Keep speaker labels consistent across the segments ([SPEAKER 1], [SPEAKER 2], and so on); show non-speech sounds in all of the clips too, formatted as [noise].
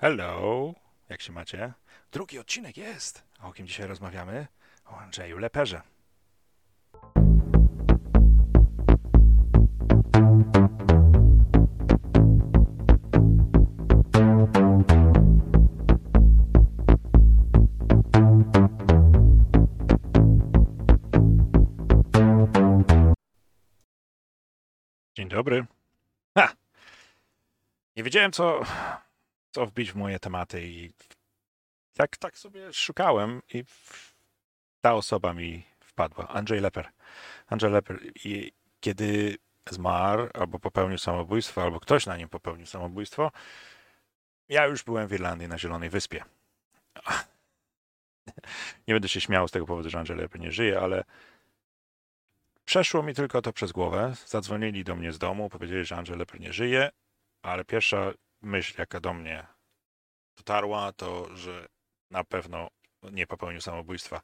[SPEAKER 1] Hello, jak się macie? Drugi odcinek jest. A o kim dzisiaj rozmawiamy? O Andrzeju Leperze. Dzień dobry. Ha! Nie wiedziałem, co, co wbić w moje tematy i tak, tak sobie szukałem i ta osoba mi wpadła. Andrzej Leper. Andrzej Leper. I kiedy zmarł, albo popełnił samobójstwo, albo ktoś na nim popełnił samobójstwo, ja już byłem w Irlandii na Zielonej Wyspie. [laughs] Nie będę się śmiał z tego powodu, że Andrzej Leper nie żyje, ale przeszło mi tylko to przez głowę. Zadzwonili do mnie z domu, powiedzieli, że Andrzej Leper nie żyje, ale pierwsza myśl, jaka do mnie dotarła, to, że na pewno nie popełnił samobójstwa.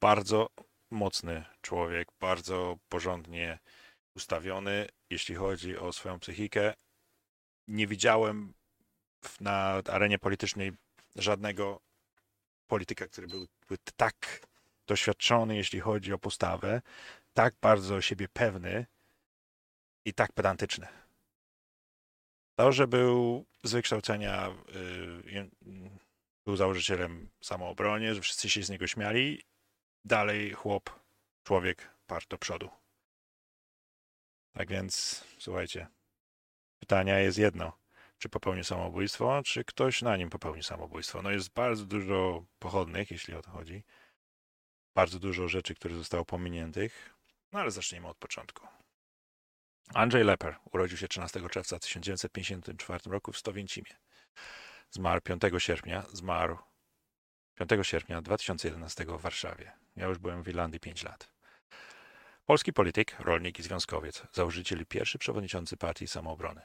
[SPEAKER 1] Bardzo mocny człowiek, bardzo porządnie ustawiony, jeśli chodzi o swoją psychikę. Nie widziałem na arenie politycznej żadnego polityka, który był, był tak doświadczony, jeśli chodzi o postawę, tak bardzo siebie pewny i tak pedantyczny. To, że był z wykształcenia, yy, był założycielem samoobronie, że wszyscy się z niego śmiali, dalej chłop, człowiek parł do przodu. Tak więc, słuchajcie, pytania jest jedno. Czy popełnił samobójstwo, czy ktoś na nim popełnił samobójstwo? No jest bardzo dużo pochodnych, jeśli o to chodzi. Bardzo dużo rzeczy, które zostało pominiętych. No ale zacznijmy od początku. Andrzej Leper urodził się 13 czerwca 1954 roku w Stowięcimie. Zmarł 5 sierpnia, zmarł 5 sierpnia 2011 w Warszawie. Ja już byłem w Irlandii 5 lat. Polski polityk, rolnik i związkowiec, założyciel i pierwszy przewodniczący Partii Samoobrony.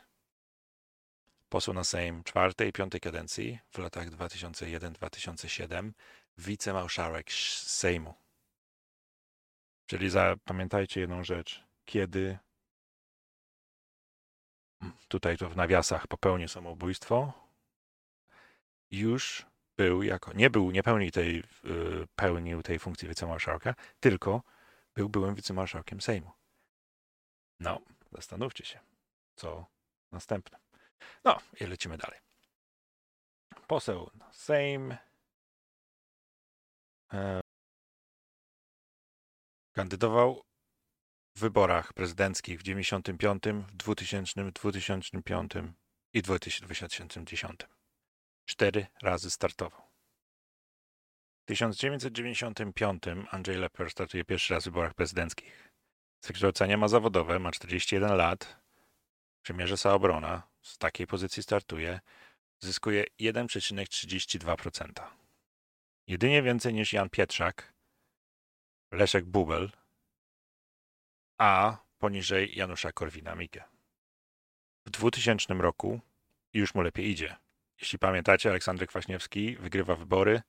[SPEAKER 1] Poseł na Sejm czwartej i piątej kadencji w latach 2001-2007, wicemarszałek Sejmu. Czyli zapamiętajcie jedną rzecz. Kiedy tutaj to w nawiasach popełnił samobójstwo, już był jako, nie był, nie pełnił tej, y, pełnił tej funkcji wicemarszałka, tylko był byłym wicemarszałkiem Sejmu. No, zastanówcie się, co następne. No, i lecimy dalej. Poseł Sejm. E, kandydował wyborach prezydenckich w 95, w 2000, 2005 i 2010. Cztery razy startował. W 1995 Andrzej Leper startuje pierwszy raz w wyborach prezydenckich. Z wykształcenia ma zawodowe, ma 41 lat, przemierza obrona, z takiej pozycji startuje, zyskuje 1,32%. Jedynie więcej niż Jan Pietrzak, Leszek Bubel, a poniżej Janusza Korwina-Mikke. W 2000 roku już mu lepiej idzie. Jeśli pamiętacie, Aleksander Kwaśniewski wygrywa wybory,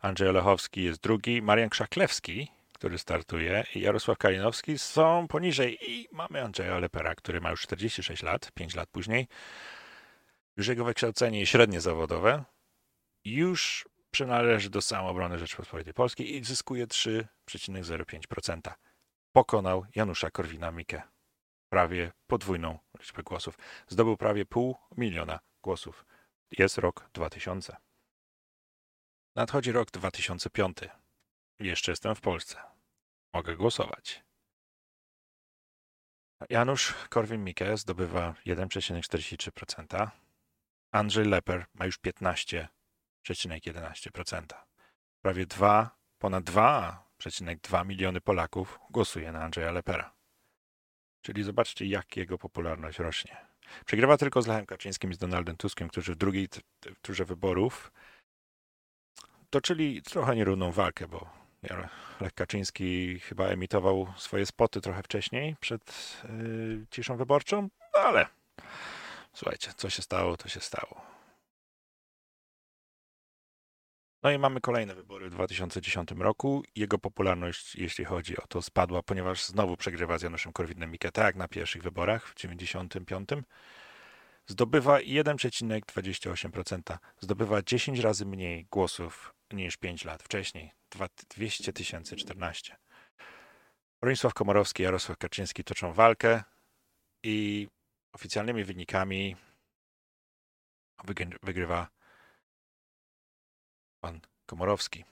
[SPEAKER 1] Andrzej Olechowski jest drugi, Marian Krzaklewski, który startuje i Jarosław Kalinowski są poniżej i mamy Andrzeja Lepera, który ma już 46 lat, 5 lat później. Już jego wykształcenie średnie zawodowe, już przynależy do samoobrony Rzeczypospolitej Polskiej i zyskuje 3,05% pokonał Janusza Korwina-Mikke. Prawie podwójną liczbę głosów. Zdobył prawie pół miliona głosów. Jest rok 2000. Nadchodzi rok 2005. Jeszcze jestem w Polsce. Mogę głosować. Janusz Korwin-Mikke zdobywa 1,43%. Andrzej Leper ma już 15,11%. Prawie 2, ponad 2 2,2 miliony Polaków głosuje na Andrzeja Lepera. Czyli zobaczcie, jak jego popularność rośnie. Przegrywa tylko z Lechem Kaczyńskim i z Donaldem Tuskiem, którzy w drugiej turze wyborów toczyli trochę nierówną walkę, bo Lech Kaczyński chyba emitował swoje spoty trochę wcześniej, przed yy, ciszą wyborczą, ale słuchajcie, co się stało, to się stało. No i mamy kolejne wybory w 2010 roku. Jego popularność, jeśli chodzi o to, spadła, ponieważ znowu przegrywa z Januszem Korwinem Mikke, tak jak na pierwszych wyborach w 1995. zdobywa 1,28%. Zdobywa 10 razy mniej głosów niż 5 lat wcześniej, 200 014. Bronisław Komorowski i Jarosław Kaczyński toczą walkę i oficjalnymi wynikami wygrywa pan Komorowski.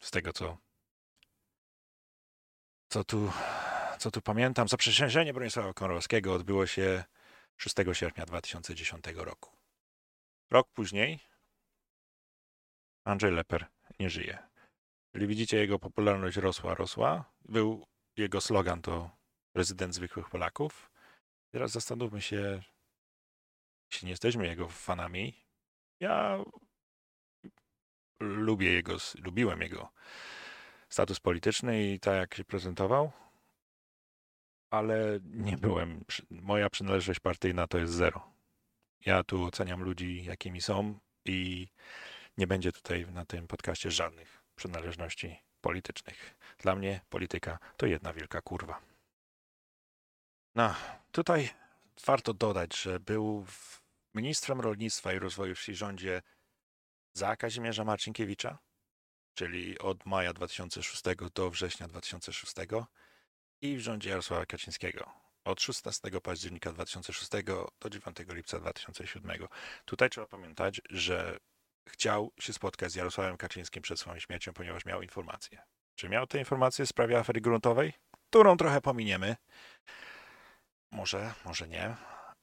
[SPEAKER 1] Z tego, co, co, tu, co tu pamiętam, zaprzysiężenie Bronisława Komorowskiego odbyło się 6 sierpnia 2010 roku. Rok później Andrzej Leper nie żyje. Czyli widzicie, jego popularność rosła, rosła. Był jego slogan to prezydent zwykłych Polaków. Teraz zastanówmy się, jeśli nie jesteśmy jego fanami. Ja lubię jego, lubiłem jego status polityczny i tak jak się prezentował, ale nie byłem, moja przynależność partyjna to jest zero. Ja tu oceniam ludzi, jakimi są i nie będzie tutaj na tym podcaście żadnych przynależności politycznych. Dla mnie polityka to jedna wielka kurwa. No, tutaj warto dodać, że był ministrem rolnictwa i rozwoju wsi rządzie za Kazimierza Marcinkiewicza, czyli od maja 2006 do września 2006 i w rządzie Jarosława Kaczyńskiego od 16 października 2006 do 9 lipca 2007. Tutaj trzeba pamiętać, że chciał się spotkać z Jarosławem Kaczyńskim przed swoją śmiercią, ponieważ miał informacje. Czy miał te informacje w sprawie afery gruntowej, którą trochę pominiemy? Może, może nie.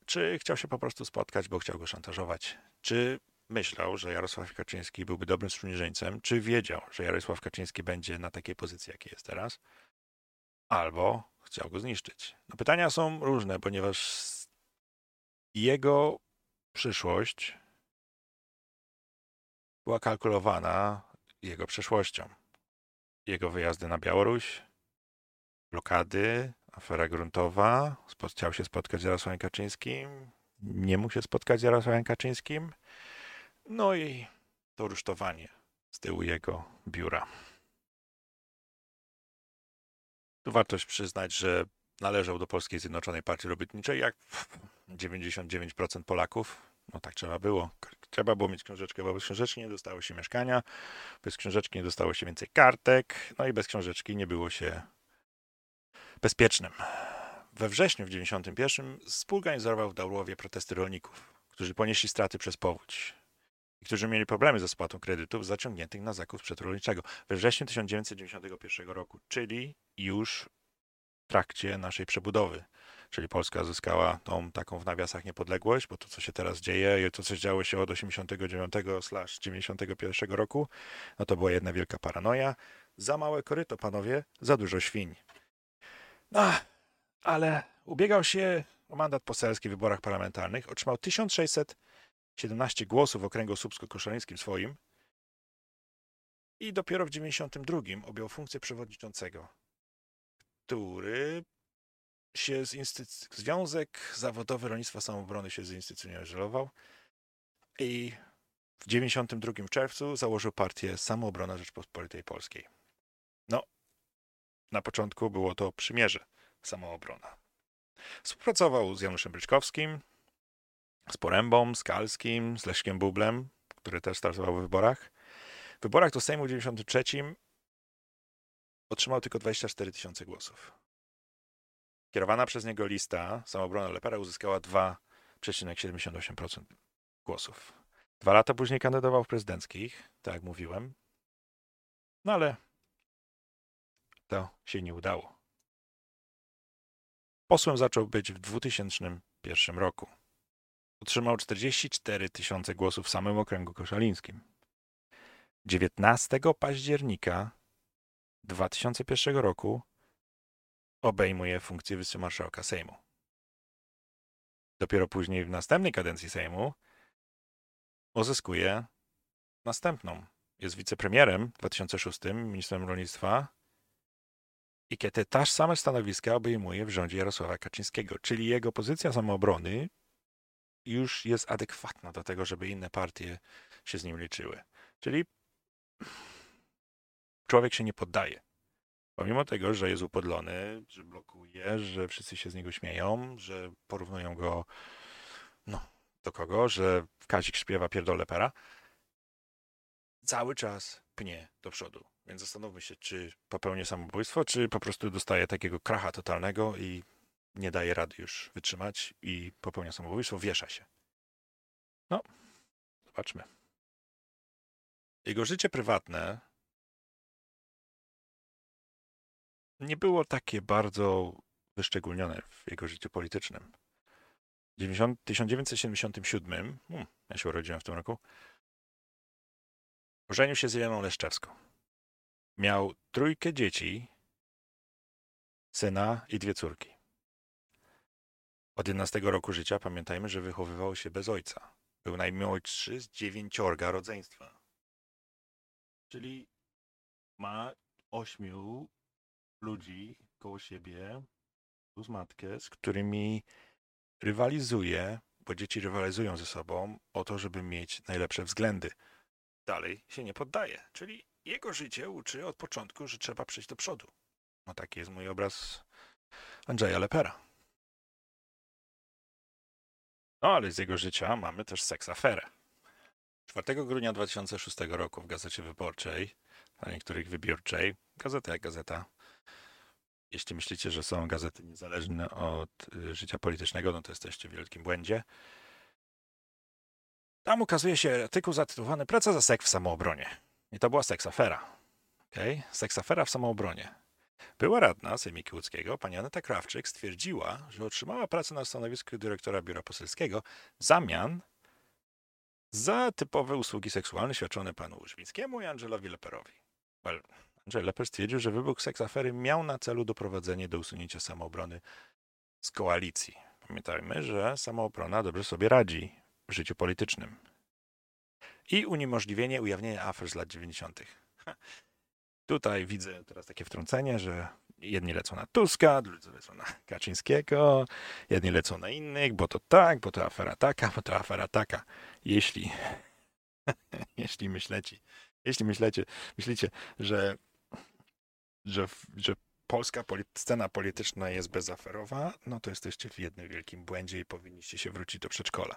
[SPEAKER 1] Czy chciał się po prostu spotkać, bo chciał go szantażować? Czy myślał, że Jarosław Kaczyński byłby dobrym sprzymierzeńcem? Czy wiedział, że Jarosław Kaczyński będzie na takiej pozycji, jakiej jest teraz? Albo chciał go zniszczyć? No pytania są różne, ponieważ jego przyszłość była kalkulowana jego przeszłością. Jego wyjazdy na Białoruś, blokady, afera gruntowa, chciał się spotkać z Jarosławem Kaczyńskim, nie mógł się spotkać z Jarosławem Kaczyńskim, no i to rusztowanie z tyłu jego biura. Tu warto przyznać, że należał do Polskiej Zjednoczonej Partii Robotniczej, jak 99% Polaków. No tak trzeba było. Trzeba było mieć książeczkę, bo bez książeczki nie dostało się mieszkania, bez książeczki nie dostało się więcej kartek, no i bez książeczki nie było się bezpiecznym. We wrześniu w 1991 współorganizował w Dałłowie protesty rolników, którzy ponieśli straty przez powódź i którzy mieli problemy ze spłatą kredytów zaciągniętych na zakup sprzętu. We wrześniu 1991 roku, czyli już w trakcie naszej przebudowy czyli Polska zyskała tą taką w nawiasach niepodległość, bo to, co się teraz dzieje i to, co działo się od 89-91 roku, no to była jedna wielka paranoja. Za małe koryto, panowie, za dużo świń. No, ale ubiegał się o mandat poselski w wyborach parlamentarnych, otrzymał 1617 głosów w okręgu słupsko-koszalińskim swoim i dopiero w 92 objął funkcję przewodniczącego, który się z instytuc- Związek Zawodowy Rolnictwa Samoobrony się zinstytucjonalizował i w 92 czerwcu założył partię Samoobrona Rzeczpospolitej Polskiej. No, na początku było to przymierze Samoobrona. Współpracował z Januszem Bryczkowskim, z Porębą, z Kalskim, z Leszkiem Bublem, który też startował w wyborach. W wyborach do Sejmu w 93 otrzymał tylko 24 tysiące głosów. Kierowana przez niego lista Samobrona Lepera uzyskała 2,78% głosów. Dwa lata później kandydował w prezydenckich, tak jak mówiłem. No ale to się nie udało. Posłem zaczął być w 2001 roku. Otrzymał 44 tysiące głosów w samym okręgu koszalińskim. 19 października 2001 roku obejmuje funkcję wicemarszałka Sejmu. Dopiero później w następnej kadencji Sejmu uzyskuje następną. Jest wicepremierem w 2006, ministrem rolnictwa i kiedy te same stanowiska obejmuje w rządzie Jarosława Kaczyńskiego, czyli jego pozycja samoobrony już jest adekwatna do tego, żeby inne partie się z nim liczyły. Czyli człowiek się nie poddaje. Pomimo tego, że jest upodlony, że blokuje, że wszyscy się z niego śmieją, że porównują go no, do kogo, że Kazik śpiewa pierdolę pera, cały czas pnie do przodu. Więc zastanówmy się, czy popełnię samobójstwo, czy po prostu dostaje takiego kracha totalnego i nie daje rady już wytrzymać i popełnia samobójstwo, wiesza się. No, zobaczmy. Jego życie prywatne nie było takie bardzo wyszczególnione w jego życiu politycznym. W 1977, hmm, ja się urodziłem w tym roku, ożenił się z Jeleną Leszczewską. Miał trójkę dzieci, syna i dwie córki. Od 11 roku życia pamiętajmy, że wychowywał się bez ojca. Był najmłodszy z dziewięciorga rodzeństwa. Czyli ma ośmiu ludzi koło siebie, plus matkę, z którymi rywalizuje, bo dzieci rywalizują ze sobą o to, żeby mieć najlepsze względy. Dalej się nie poddaje. Czyli jego życie uczy od początku, że trzeba przejść do przodu. No taki jest mój obraz Andrzeja Lepera. No ale z jego życia mamy też seks aferę. 4 grudnia 2006 roku w Gazecie Wyborczej, a niektórych wybiórczej, gazeta jak gazeta, jeśli myślicie, że są gazety niezależne od y, życia politycznego, no to jesteście w wielkim błędzie. Tam ukazuje się artykuł zatytułowany Praca za seks w samoobronie. I to była seksafera. Okay? Seksafera w samoobronie. Była radna Sejmiki Łódzkiego, pani Aneta Krawczyk, stwierdziła, że otrzymała pracę na stanowisku dyrektora biura poselskiego w zamian za typowe usługi seksualne świadczone panu Łużwickiemu i Angelowi Leperowi. Andrzej Leper stwierdził, że wybuch seksafery miał na celu doprowadzenie do usunięcia samoobrony z koalicji. Pamiętajmy, że samoobrona dobrze sobie radzi w życiu politycznym. I uniemożliwienie ujawnienia afer z lat 90. Tutaj widzę teraz takie wtrącenie, że jedni lecą na Tuska, drudzy lecą na Kaczyńskiego, jedni lecą na innych, bo to tak, bo to afera taka, bo to afera taka. Jeśli, [laughs] jeśli myślecie, jeśli myślicie, myślicie, że, że, że polska scena polityczna jest bezaferowa, no to jesteście w jednym wielkim błędzie i powinniście się wrócić do przedszkola.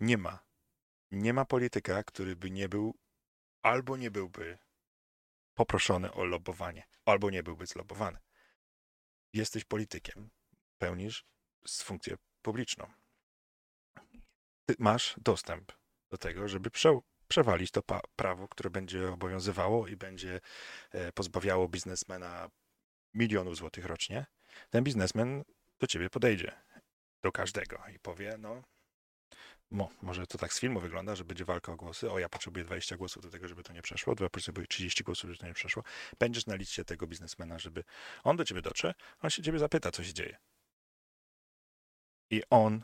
[SPEAKER 1] Nie ma. Nie ma polityka, który by nie był albo nie byłby poproszony o lobowanie, albo nie byłby zlobowany. Jesteś politykiem, pełnisz funkcję publiczną. Ty masz dostęp do tego, żeby prze, przewalić to prawo, które będzie obowiązywało i będzie e, pozbawiało biznesmena milionów złotych rocznie. Ten biznesmen do ciebie podejdzie, do każdego i powie, no Mo, może to tak z filmu wygląda, że będzie walka o głosy. O, ja potrzebuję 20 głosów do tego, żeby to nie przeszło. Dwa potrzebuję 30 głosów, żeby to nie przeszło. Będziesz na liście tego biznesmena, żeby on do ciebie dotrze, on się ciebie zapyta, co się dzieje. I on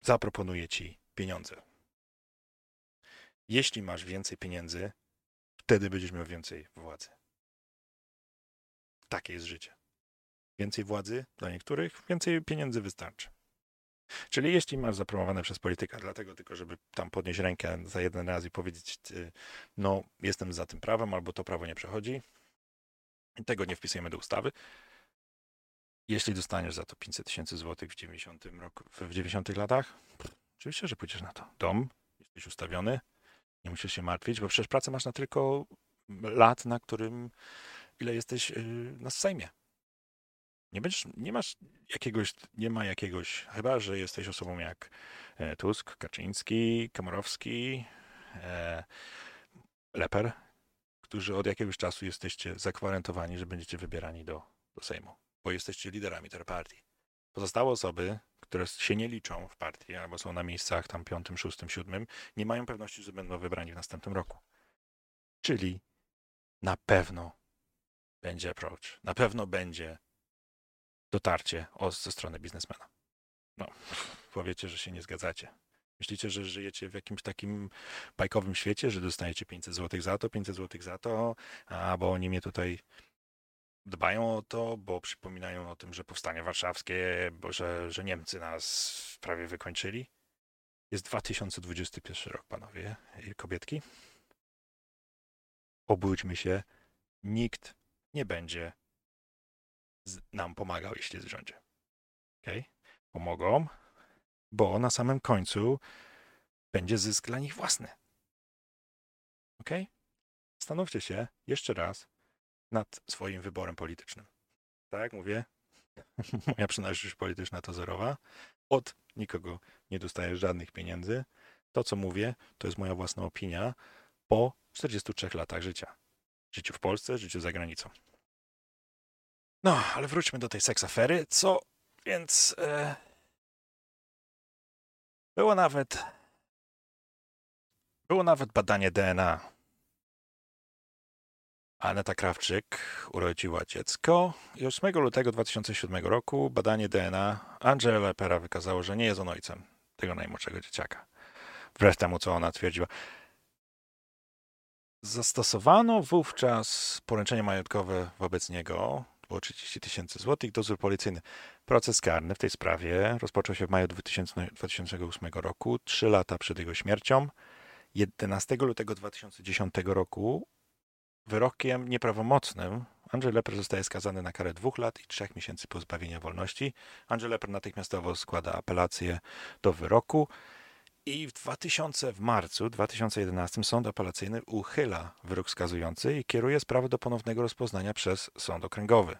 [SPEAKER 1] zaproponuje ci pieniądze. Jeśli masz więcej pieniędzy, wtedy będziesz miał więcej władzy. Takie jest życie. Więcej władzy dla niektórych, więcej pieniędzy wystarczy. Czyli jeśli masz zapromowane przez polityka, dlatego tylko, żeby tam podnieść rękę za jeden raz i powiedzieć, no jestem za tym prawem, albo to prawo nie przechodzi, tego nie wpisujemy do ustawy. Jeśli dostaniesz za to 500 tysięcy złotych w 90 roku, w 90 latach, oczywiście, że pójdziesz na to. Dom, jesteś ustawiony, nie musisz się martwić, bo przecież pracę masz na tylko lat, na którym ile jesteś y, na Sejmie. Nie, będziesz, nie masz jakiegoś, nie ma jakiegoś, chyba że jesteś osobą jak e, Tusk, Kaczyński, Komorowski, e, Leper, którzy od jakiegoś czasu jesteście zakwarentowani, że będziecie wybierani do, do Sejmu, bo jesteście liderami tej partii. Pozostałe osoby, które się nie liczą w partii albo są na miejscach tam piątym, szóstym, siódmym, nie mają pewności, że będą wybrani w następnym roku. Czyli na pewno będzie approach, na pewno będzie dotarcie ze strony biznesmena. No, powiecie, że się nie zgadzacie. Myślicie, że żyjecie w jakimś takim bajkowym świecie, że dostajecie 500 zł za to, 500 zł za to, a bo oni mnie tutaj dbają o to, bo przypominają o tym, że powstanie warszawskie, bo że, że Niemcy nas prawie wykończyli. Jest 2021 rok, panowie i kobietki. Obudźmy się. Nikt nie będzie nam pomagał, jeśli jest w rządzie. Okay? Pomogą bo na samym końcu będzie zysk dla nich własny. Ok? Zastanówcie się jeszcze raz nad swoim wyborem politycznym. Tak jak mówię, [laughs] moja przynależność polityczna to zerowa. Od nikogo nie dostaję żadnych pieniędzy. To, co mówię, to jest moja własna opinia po 43 latach życia. Życiu w Polsce, życiu za granicą. No, ale wróćmy do tej seksafery, co więc e, było nawet było nawet badanie DNA. Aneta Krawczyk urodziła dziecko i 8 lutego 2007 roku badanie DNA Angela Lepera wykazało, że nie jest on ojcem tego najmłodszego dzieciaka. Wbrew temu, co ona twierdziła. Zastosowano wówczas poręczenie majątkowe wobec niego, było 30 tysięcy złotych, dozór policyjny. Proces karny w tej sprawie rozpoczął się w maju 2000, 2008 roku, trzy lata przed jego śmiercią. 11 lutego 2010 roku wyrokiem nieprawomocnym Andrzej Leper zostaje skazany na karę dwóch lat i trzech miesięcy pozbawienia wolności. Andrzej Leper natychmiastowo składa apelację do wyroku. I w 2000, w marcu 2011 sąd apelacyjny uchyla wyrok skazujący i kieruje sprawę do ponownego rozpoznania przez sąd okręgowy.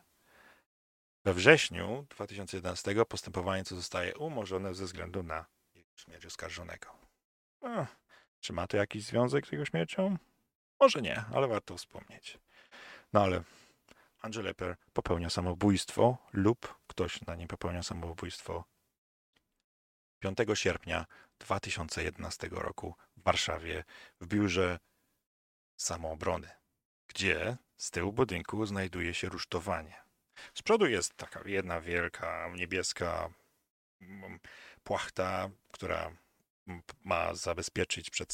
[SPEAKER 1] We wrześniu 2011 postępowanie to zostaje umorzone ze względu na śmierć oskarżonego. czy ma to jakiś związek z jego śmiercią? Może nie, ale warto wspomnieć. No ale Andrzej Leper popełnia samobójstwo lub ktoś na nim popełnia samobójstwo 5 sierpnia 2011 roku w Warszawie w biurze samoobrony, gdzie z tyłu budynku znajduje się rusztowanie. Z przodu jest taka jedna wielka niebieska mm, płachta, która ma zabezpieczyć przed,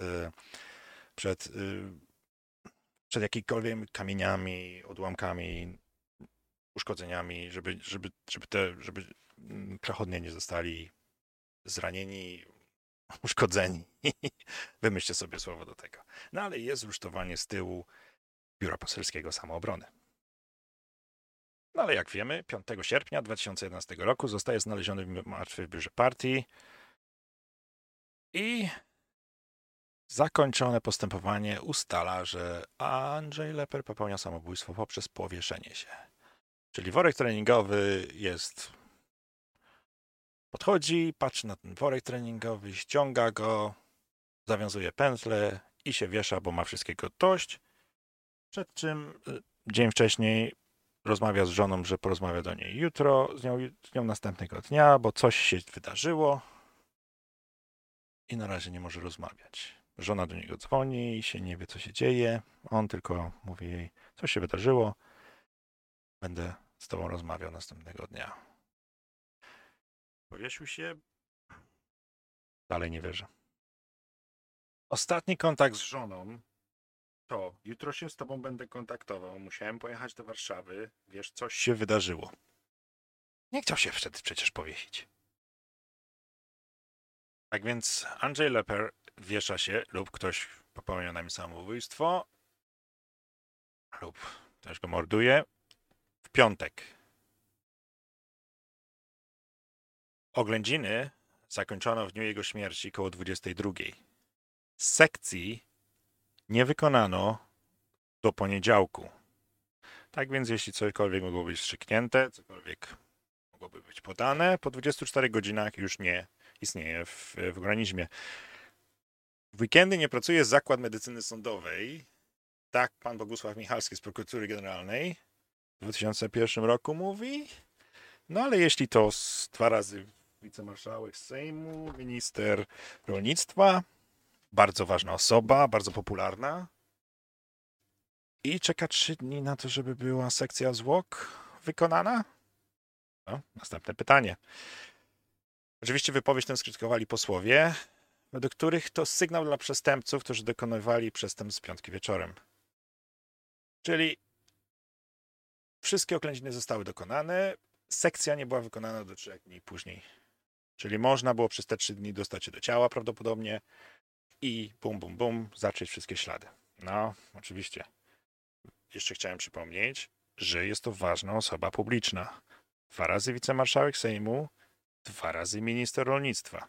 [SPEAKER 1] y, przed, y, przed jakimikolwiek kamieniami, odłamkami, uszkodzeniami, żeby, żeby, żeby, te, żeby mm, przechodnie nie zostali zranieni, uszkodzeni. [laughs] Wymyślcie sobie słowo do tego. No ale jest rusztowanie z tyłu Biura Poselskiego Samoobrony. No ale jak wiemy, 5 sierpnia 2011 roku zostaje znaleziony martwy w biurze partii i zakończone postępowanie ustala, że Andrzej Leper popełnia samobójstwo poprzez powieszenie się. Czyli worek treningowy jest Podchodzi, patrzy na ten worek treningowy, ściąga go, zawiązuje pętlę i się wiesza, bo ma wszystkiego dość. Przed czym y, dzień wcześniej rozmawia z żoną, że porozmawia do niej jutro, z nią, z nią następnego dnia, bo coś się wydarzyło i na razie nie może rozmawiać. Żona do niego dzwoni się nie wie, co się dzieje. On tylko mówi jej, co się wydarzyło. Będę z tobą rozmawiał następnego dnia. Powiesił się. Dalej nie wierzę. Ostatni kontakt z żoną to jutro się z tobą będę kontaktował. Musiałem pojechać do Warszawy. Wiesz, coś się wydarzyło. Nie chciał się wtedy przecież powiesić. Tak więc Andrzej Leper wiesza się lub ktoś popełnia na nim samobójstwo lub też go morduje w piątek Oględziny zakończono w dniu jego śmierci koło 22. Sekcji nie wykonano do poniedziałku. Tak więc jeśli cokolwiek mogło być strzyknięte, cokolwiek mogłoby być podane, po 24 godzinach już nie istnieje w, w organizmie. W weekendy nie pracuje Zakład Medycyny Sądowej. Tak pan Bogusław Michalski z Prokuratury Generalnej w 2001 roku mówi. No ale jeśli to dwa razy wicemarszałek Sejmu, minister rolnictwa, bardzo ważna osoba, bardzo popularna. I czeka trzy dni na to, żeby była sekcja zwłok wykonana? No, następne pytanie. Oczywiście wypowiedź tę skrytykowali posłowie, według których to sygnał dla przestępców, którzy dokonywali przestępstw piątki wieczorem. Czyli wszystkie oględziny zostały dokonane, sekcja nie była wykonana do trzech dni później. Czyli można było przez te trzy dni dostać się do ciała prawdopodobnie i bum, bum, bum, zacząć wszystkie ślady. No, oczywiście. Jeszcze chciałem przypomnieć, że jest to ważna osoba publiczna. Dwa razy wicemarszałek Sejmu, dwa razy minister rolnictwa.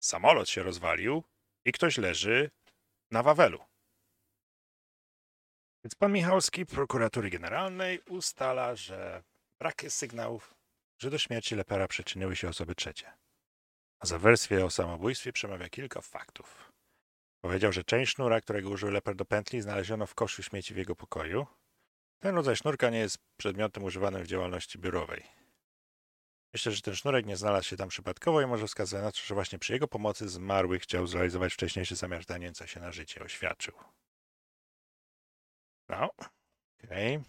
[SPEAKER 1] Samolot się rozwalił i ktoś leży na Wawelu. Więc pan Michalski, prokuratury generalnej, ustala, że brak jest sygnałów, że do śmierci Lepera przyczyniły się osoby trzecie. A za wersję o samobójstwie przemawia kilka faktów. Powiedział, że część sznura, którego użył Leper do pętli, znaleziono w koszu śmieci w jego pokoju. Ten rodzaj sznurka nie jest przedmiotem używanym w działalności biurowej. Myślę, że ten sznurek nie znalazł się tam przypadkowo i może wskazać na to, że właśnie przy jego pomocy zmarły chciał zrealizować wcześniejszy zamiar zdanięcia się na życie, oświadczył. No, okej. Okay.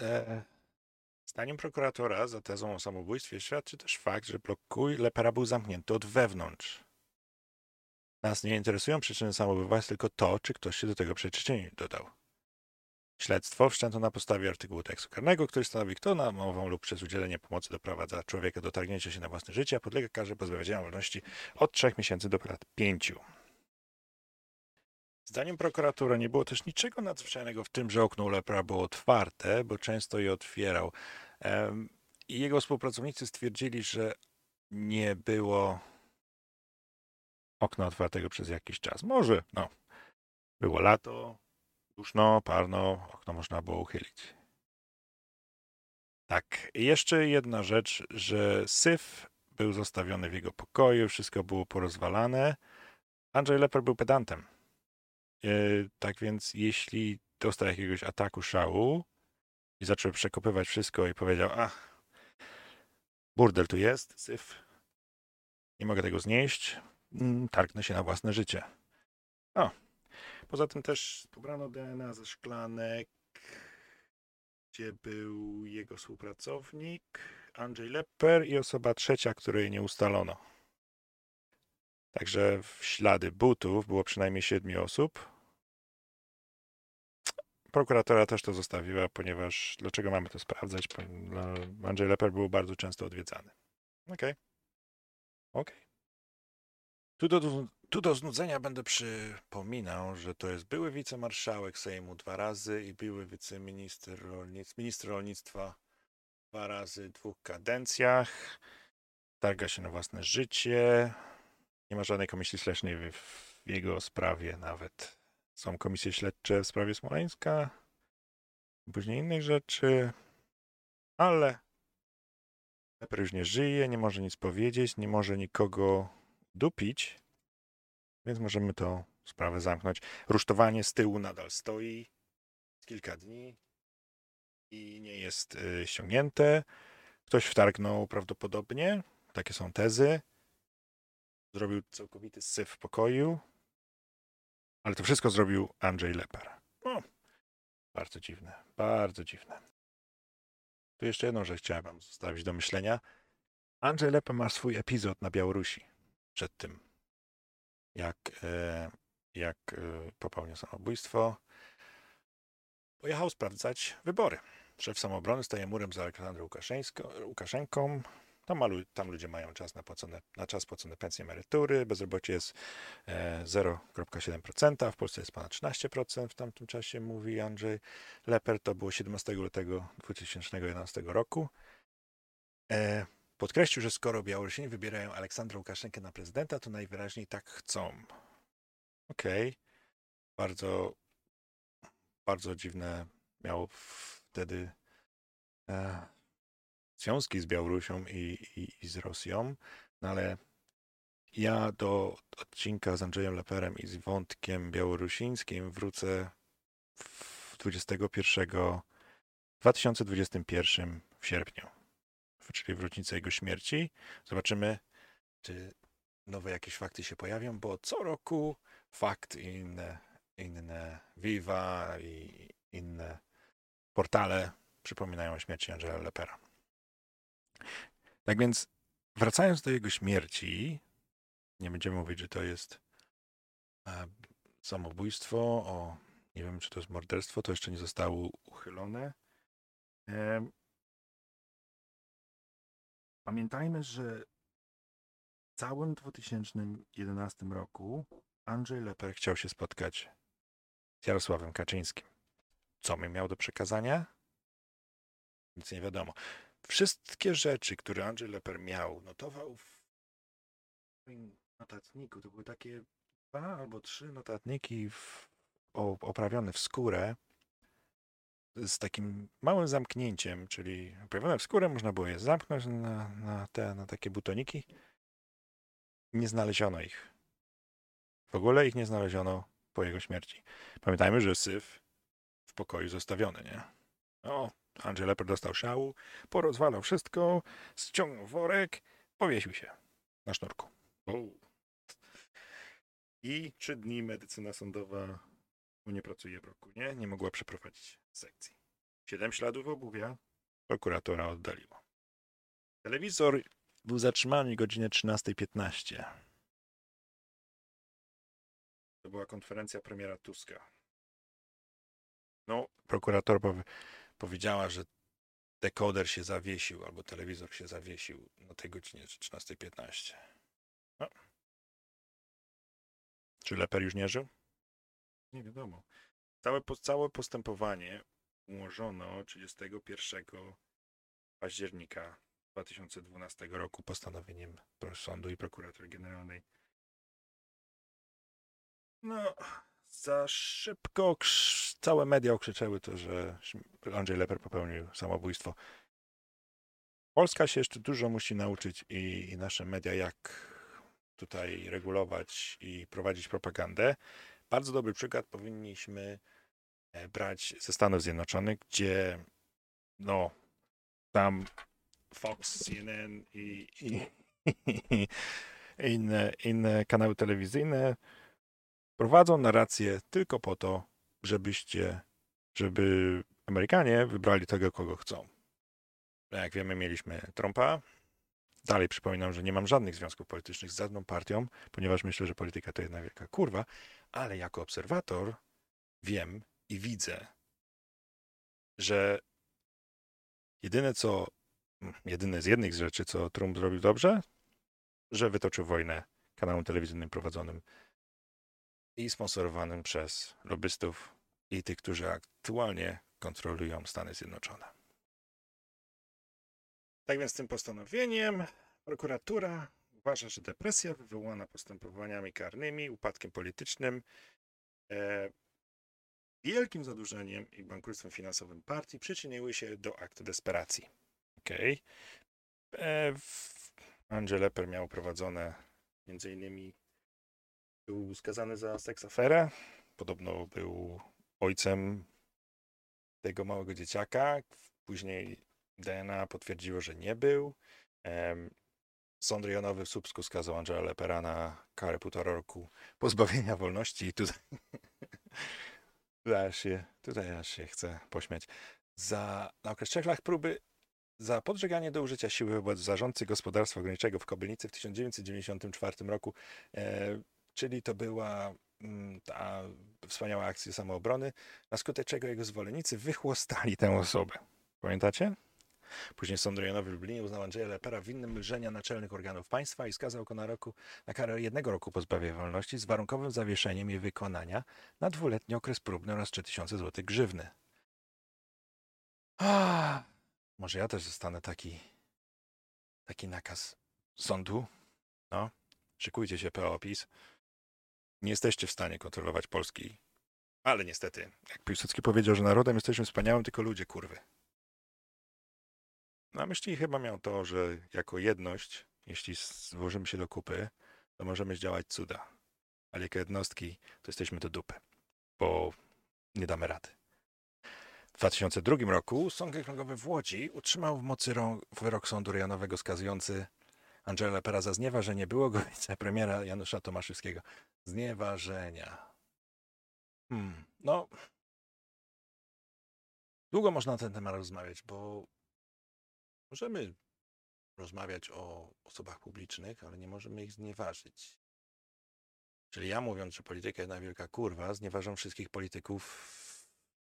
[SPEAKER 1] E, zdaniem prokuratora za tezą o samobójstwie świadczy też fakt, że blokuj Lepera był zamknięty od wewnątrz. Nas nie interesują przyczyny samobójstwa, tylko to, czy ktoś się do tego przyczynił, dodał. Śledztwo wszczęto na podstawie artykułu tekstu karnego, który stanowi, kto namową lub przez udzielenie pomocy doprowadza człowieka do targnięcia się na własne życie, a podlega karze pozbawienia wolności od 3 miesięcy do lat 5. Zdaniem prokuratora nie było też niczego nadzwyczajnego w tym, że okno Lepra było otwarte, bo często je otwierał. I jego współpracownicy stwierdzili, że nie było okna otwartego przez jakiś czas. Może, no. Było lato, duszno, parno, okno można było uchylić. Tak, I jeszcze jedna rzecz, że syf był zostawiony w jego pokoju, wszystko było porozwalane. Andrzej Leper był pedantem. E, tak więc jeśli dostał jakiegoś ataku szału i zaczął przekopywać wszystko i powiedział, a burdel tu jest, syf, nie mogę tego znieść, mm, targnę się na własne życie. O, poza tym też pobrano DNA ze szklanek, gdzie był jego współpracownik, Andrzej Lepper i osoba trzecia, której nie ustalono. Także w ślady butów było przynajmniej siedmiu osób. Prokuratora też to zostawiła, ponieważ dlaczego mamy to sprawdzać? Andrzej Leper był bardzo często odwiedzany. Okej. Okay. Okej. Okay. Tu do, tu do znudzenia będę przypominał, że to jest były wicemarszałek Sejmu dwa razy i były wiceminister rolnictwa, minister rolnictwa dwa razy, w dwóch kadencjach. Targa się na własne życie. Nie ma żadnej komisji śledczej w, w jego sprawie nawet. Są komisje śledcze w sprawie Smoleńska, później innych rzeczy, ale Pepper już nie żyje, nie może nic powiedzieć, nie może nikogo dupić, więc możemy tą sprawę zamknąć. Rusztowanie z tyłu nadal stoi kilka dni i nie jest y, ściągnięte. Ktoś wtargnął prawdopodobnie, takie są tezy. Zrobił całkowity syf w pokoju, ale to wszystko zrobił Andrzej Lepar. No, bardzo dziwne, bardzo dziwne. Tu jeszcze jedną rzecz chciałem wam zostawić do myślenia. Andrzej Lepar ma swój epizod na Białorusi przed tym, jak, e, jak e, popełnił samobójstwo. Pojechał sprawdzać wybory. Szef samobrony staje murem za Aleksandrem Łukaszenką. Tam, tam ludzie mają czas na, płacone, na czas płacone pensje emerytury, bezrobocie jest 0,7%, e, w Polsce jest ponad 13% w tamtym czasie, mówi Andrzej Leper, to było 17 lutego 2011 roku. E, podkreślił, że skoro Białorusini wybierają Aleksandra Łukaszenkę na prezydenta, to najwyraźniej tak chcą. Okej, okay. bardzo, bardzo dziwne miało wtedy e, związki z Białorusią i, i, i z Rosją, no ale ja do odcinka z Andrzejem Leperem i z wątkiem białorusińskim wrócę w 21, 2021 w sierpniu, czyli w rocznicę jego śmierci. Zobaczymy, czy nowe jakieś fakty się pojawią, bo co roku fakt i inne, inne Viva i inne portale przypominają o śmierci Andrzeja Lepera. Tak więc, wracając do jego śmierci, nie będziemy mówić, że to jest e, samobójstwo, o nie wiem, czy to jest morderstwo, to jeszcze nie zostało uchylone. E, pamiętajmy, że w całym 2011 roku Andrzej Leper chciał się spotkać z Jarosławem Kaczyńskim. Co mi miał do przekazania? Nic nie wiadomo. Wszystkie rzeczy, które Andrzej Leper miał, notował w swoim notatniku. To były takie dwa albo trzy notatniki w, o, oprawione w skórę z takim małym zamknięciem, czyli oprawione w skórę, można było je zamknąć na, na, te, na takie butoniki. Nie znaleziono ich. W ogóle ich nie znaleziono po jego śmierci. Pamiętajmy, że syf w pokoju zostawiony, nie? O, Andrzej Leper dostał szału, porozwalał wszystko, ściągnął worek, powiesił się na sznurku. I trzy dni medycyna sądowa nie pracuje w roku, nie? Nie mogła przeprowadzić sekcji. Siedem śladów obuwia prokuratora oddaliło. Telewizor był zatrzymany godzinie 13.15. To była konferencja premiera Tuska. No, prokurator powie, powiedziała, że dekoder się zawiesił, albo telewizor się zawiesił na tej godzinie 13.15. No. Czy Leper już nie żył? Nie wiadomo. Całe, całe postępowanie ułożono 31 października 2012 roku postanowieniem sądu i prokuratury generalnej. No, za szybko całe media okrzyczały to, że Andrzej Leper popełnił samobójstwo. Polska się jeszcze dużo musi nauczyć i, i nasze media, jak tutaj regulować i prowadzić propagandę. Bardzo dobry przykład powinniśmy e, brać ze Stanów Zjednoczonych, gdzie no tam Fox, CNN i, i, i inne, inne kanały telewizyjne prowadzą narrację tylko po to, żebyście, żeby Amerykanie wybrali tego, kogo chcą. Jak wiemy, mieliśmy Trumpa. Dalej przypominam, że nie mam żadnych związków politycznych z żadną partią, ponieważ myślę, że polityka to jedna wielka kurwa, ale jako obserwator wiem i widzę, że jedyne co, jedyne z jednych rzeczy, co Trump zrobił dobrze, że wytoczył wojnę kanałem telewizyjnym prowadzonym i sponsorowanym przez lobbystów i tych, którzy aktualnie kontrolują Stany Zjednoczone. Tak więc tym postanowieniem prokuratura uważa, że depresja wywołana postępowaniami karnymi, upadkiem politycznym, e, wielkim zadłużeniem i bankructwem finansowym partii przyczyniły się do aktu desperacji. Okay. E, Andrzej Leper miał prowadzone między innymi był skazany za seks aferę. Podobno był ojcem tego małego dzieciaka. Później DNA potwierdziło, że nie był. Sąd rejonowy w Słupsku skazał Andrzeja Lepera na karę półtora roku pozbawienia wolności i tutaj, [laughs] tutaj, aż się, tutaj aż się chcę pośmiać. Za, na okres trzech lat próby za podżeganie do użycia siły wobec zarządcy gospodarstwa górniczego w Kobylnicy w 1994 roku e, czyli to była mm, ta wspaniała akcja samoobrony, na skutek czego jego zwolennicy wychłostali tę osobę. Pamiętacie? Później Sąd Rejonowy w Lublinie uznał Andrzeja Lepera winnym lżenia naczelnych organów państwa i skazał go na, roku, na karę jednego roku pozbawienia wolności z warunkowym zawieszeniem jej wykonania na dwuletni okres próbny oraz 3000 zł grzywny. Ah, może ja też zostanę taki taki nakaz sądu? No, szykujcie się, PO-PiS nie jesteście w stanie kontrolować Polski. Ale niestety, jak Piłsudski powiedział, że narodem jesteśmy wspaniałym, tylko ludzie, kurwy. Na myśli chyba miał to, że jako jedność, jeśli złożymy się do kupy, to możemy zdziałać cuda. Ale jako jednostki, to jesteśmy do dupy, bo nie damy rady. W 2002 roku Sąd Okręgowy w Łodzi utrzymał w mocy wyrok sądu rejonowego skazujący Angela Lepera za znieważenie byłego [laughs] wicepremiera Janusza Tomaszewskiego. Znieważenia. Hmm, no. Długo można na ten temat rozmawiać, bo możemy rozmawiać o osobach publicznych, ale nie możemy ich znieważyć. Czyli ja mówiąc, że polityka jest wielka kurwa, znieważam wszystkich polityków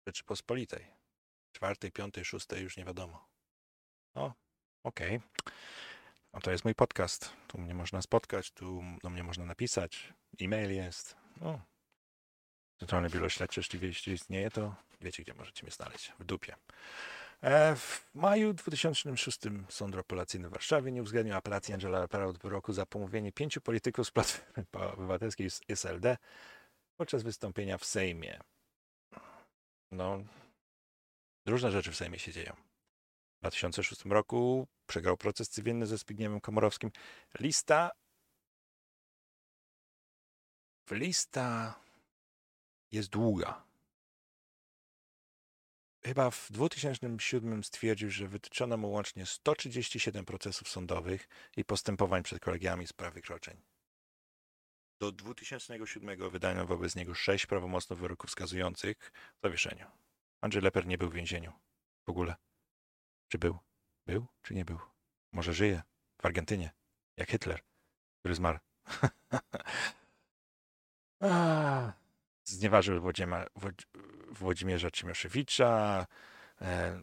[SPEAKER 1] Rzeczypospolitej. Czwartej, piątej, szóstej już nie wiadomo. No, okej. Okay. No to jest mój podcast. Tu mnie można spotkać, tu do mnie można napisać. E-mail jest. No. Centralny Biuro Śledcze, jeśli istnieje, to wiecie, gdzie możecie mnie znaleźć. W dupie. E, w maju 2006 Sąd Apelacyjny w Warszawie nie uwzględnił apelacji Angela Lepera od wyroku za pomówienie pięciu polityków z Platformy Obywatelskiej z SLD podczas wystąpienia w Sejmie. No, różne rzeczy w Sejmie się dzieją. W 2006 roku przegrał proces cywilny ze Zbigniewem Komorowskim. Lista lista jest długa. Chyba w 2007 stwierdził, że wytyczono mu łącznie 137 procesów sądowych i postępowań przed kolegiami spraw wykroczeń. Do 2007 wydano wobec niego sześć prawomocnych wyroków wskazujących w zawieszeniu. Andrzej Leper nie był w więzieniu. W ogóle. Czy był? Był, czy nie był? Może żyje w Argentynie, jak Hitler, który zmarł. [laughs] Znieważył Włodzima, Włodzimierza. E,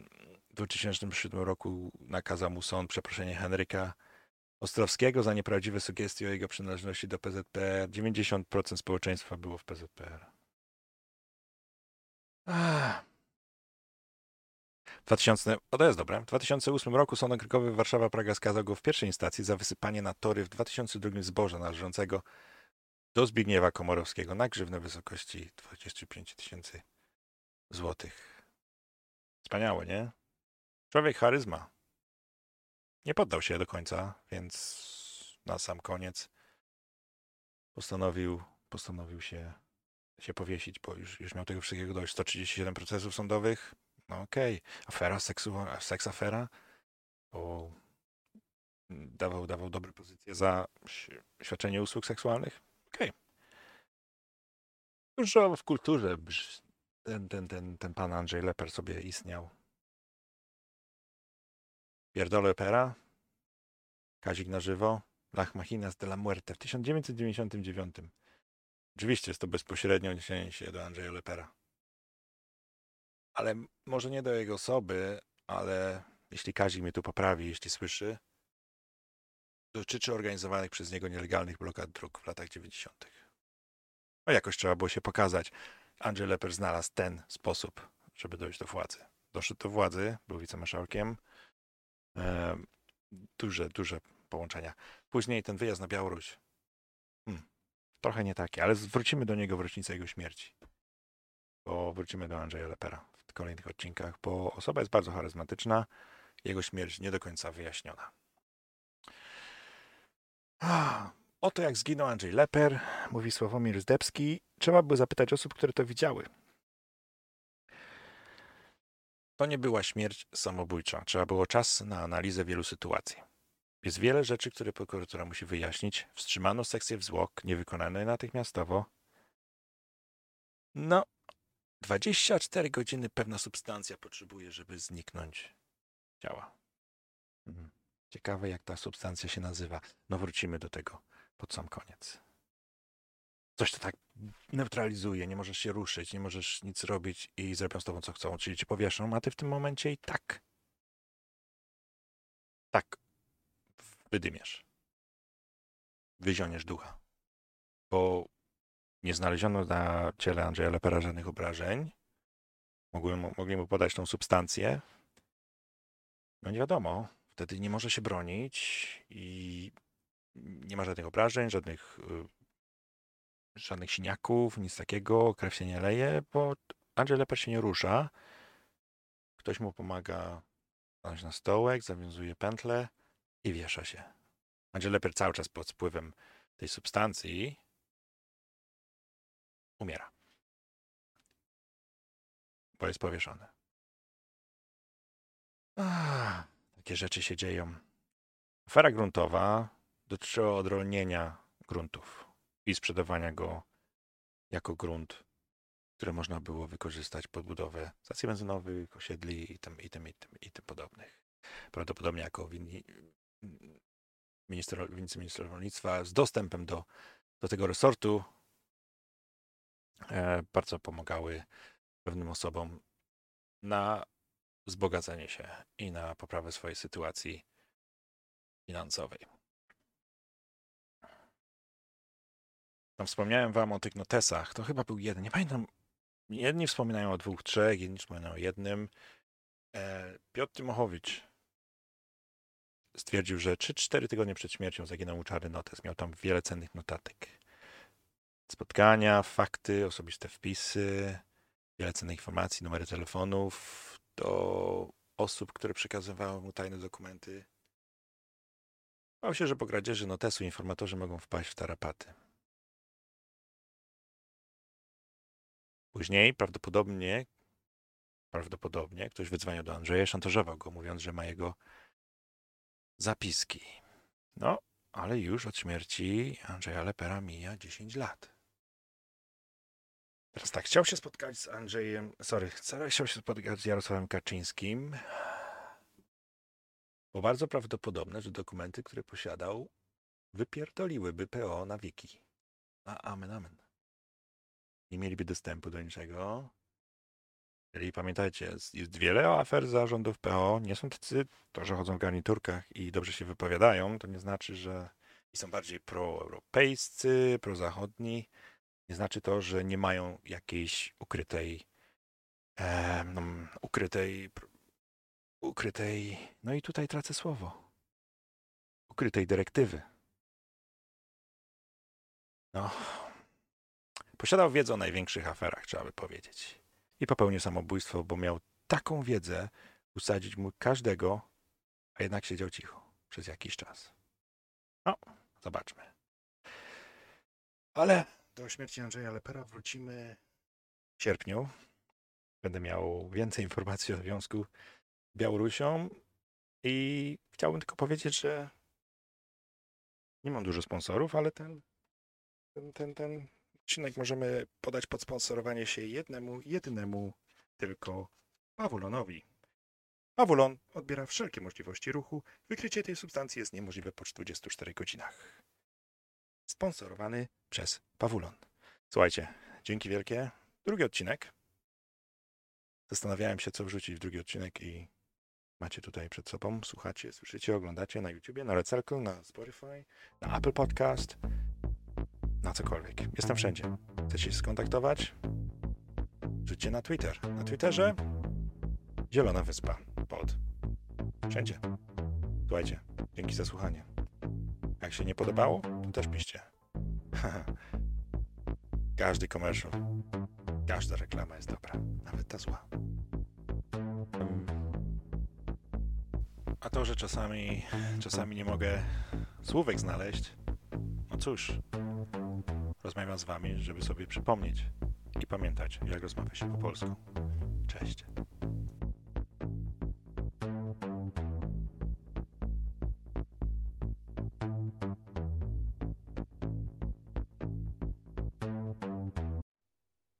[SPEAKER 1] w 2007 roku nakazał mu sąd przeproszenie Henryka Ostrowskiego za nieprawdziwe sugestie o jego przynależności do PZPR. 90% społeczeństwa było w PZPR. Ah. 2000, o to jest dobre. W 2008 roku Sąd Okręgowy Warszawa-Praga skazał go w pierwszej instancji za wysypanie na tory w 2002 zboża należącego do Zbigniewa Komorowskiego na grzywnę wysokości 25 tysięcy złotych. Wspaniałe, nie? Człowiek charyzma. Nie poddał się do końca, więc na sam koniec postanowił, postanowił się, się powiesić, bo już, już miał tego wszystkiego dość. 137 procesów sądowych, no okej. Okay. Afera, seksu, seks afera, bo dawał, dawał dobre pozycje za świadczenie usług seksualnych. Okej. Okay. Dużo w kulturze ten, ten, ten, ten pan Andrzej Leper sobie istniał. Pierdolę Pera, Kazik na żywo, Lach Machinas de la Muerte w 1999. Oczywiście jest to bezpośrednio odniesienie się do Andrzeja Lepera. Ale może nie do jego osoby, ale jeśli Kazik mnie tu poprawi, jeśli słyszy, dotyczy organizowanych przez niego nielegalnych blokad dróg w latach 90. No jakoś trzeba było się pokazać. Andrzej Leper znalazł ten sposób, żeby dojść do władzy. Doszedł do władzy, był wicemarszałkiem. E, duże, duże połączenia. Później ten wyjazd na Białoruś. Hmm, trochę nie taki, ale wrócimy do niego w rocznicę jego śmierci. Bo wrócimy do Andrzeja Lepera kolejnych odcinkach, bo osoba jest bardzo charyzmatyczna. Jego śmierć nie do końca wyjaśniona. O to, jak zginął Andrzej Leper, mówi Sławomir Zdebski, trzeba by zapytać osób, które to widziały. To nie była śmierć samobójcza. Trzeba było czas na analizę wielu sytuacji. Jest wiele rzeczy, które prokuratura musi wyjaśnić. Wstrzymano sekcję wzłok, niewykonane natychmiastowo. No, 24 godziny pewna substancja potrzebuje, żeby zniknąć ciała. Mhm. Ciekawe, jak ta substancja się nazywa. No, wrócimy do tego pod sam koniec. Coś to tak neutralizuje, nie możesz się ruszyć, nie możesz nic robić i zrobią z tobą co chcą, czyli ci powieszą, a ty w tym momencie i tak. Tak. Wydymiesz. Wyzioniesz ducha. Bo nie znaleziono na ciele Andrzeja Lepera żadnych obrażeń. Mu, mogli mu podać tą substancję. No nie wiadomo. Wtedy nie może się bronić i nie ma żadnych obrażeń, żadnych, y, żadnych siniaków, nic takiego, krew się nie leje, bo Andrzej Leper się nie rusza. Ktoś mu pomaga stanąć na stołek, zawiązuje pętlę i wiesza się. Andrzej Leper cały czas pod wpływem tej substancji umiera. Bo jest powieszony. Ah, takie rzeczy się dzieją. Afera gruntowa dotyczyło odrolnienia gruntów i sprzedawania go jako grunt, który można było wykorzystać pod budowę stacji benzynowych, osiedli i tym, i tym, i tym, i tym podobnych. Prawdopodobnie jako winni, minister, rolnictwa z dostępem do, do tego resortu bardzo pomagały pewnym osobom na wzbogacenie się i na poprawę swojej sytuacji finansowej. Tam wspomniałem wam o tych notesach. To chyba był jeden. Nie pamiętam. Jedni wspominają o dwóch, trzech, inni wspominają o jednym. E, Piotr Tymochowicz stwierdził, że 3-4 tygodnie przed śmiercią zaginął mu czarny notes. Miał tam wiele cennych notatek. Spotkania, fakty, osobiste wpisy, wiele cennych informacji, numery telefonów do osób, które przekazywały mu tajne dokumenty. Bał się, że po kradzieży notesu informatorzy mogą wpaść w tarapaty. Później prawdopodobnie, prawdopodobnie ktoś wydzwonił do Andrzeja, szantażował go, mówiąc, że ma jego zapiski. No, ale już od śmierci Andrzeja Lepera mija 10 lat. Teraz tak, chciał się spotkać z Andrzejem, sorry, chciał się spotkać z Jarosławem Kaczyńskim, bo bardzo prawdopodobne, że dokumenty, które posiadał, wypierdoliłyby PO na wieki. A amen, amen. Nie mieliby dostępu do niczego. Jeżeli pamiętajcie, jest, wiele afer zarządów PO, nie są tacy, to, że chodzą w garniturkach i dobrze się wypowiadają, to nie znaczy, że są bardziej proeuropejscy, prozachodni. Nie znaczy to, że nie mają jakiejś ukrytej, e, no, ukrytej, ukrytej, no i tutaj tracę słowo, ukrytej dyrektywy. No, posiadał wiedzę o największych aferach, trzeba by powiedzieć. I popełnił samobójstwo, bo miał taką wiedzę, usadzić mu każdego, a jednak siedział cicho przez jakiś czas. No, zobaczmy. Ale do śmierci Andrzeja Lepera wrócimy w sierpniu. Będę miał więcej informacji o związku z Białorusią i chciałbym tylko powiedzieć, że nie mam dużo sponsorów, ale ten, ten, ten, ten odcinek możemy podać pod sponsorowanie się jednemu, jedynemu tylko Pawulonowi. Pawulon odbiera wszelkie możliwości ruchu. Wykrycie tej substancji jest niemożliwe po 24 godzinach. Sponsorowany przez Pawulon. Słuchajcie, dzięki wielkie. Drugi odcinek. Zastanawiałem się, co wrzucić w drugi odcinek i macie tutaj przed sobą. Słuchacie, słyszycie, oglądacie na YouTubie, na Red Circle, na Spotify, na Apple Podcast, na cokolwiek. Jestem wszędzie. Chcecie się skontaktować? Rzućcie na Twitter. Na Twitterze Zielona Wyspa. Pod. Wszędzie. Słuchajcie, dzięki za słuchanie. Jak się nie podobało, to też piszcie. [laughs] Każdy commercial, każda reklama jest dobra, nawet ta zła. A to, że czasami, czasami nie mogę słówek znaleźć, no cóż, rozmawiam z wami, żeby sobie przypomnieć i pamiętać, jak rozmawia się po polsku. Cześć.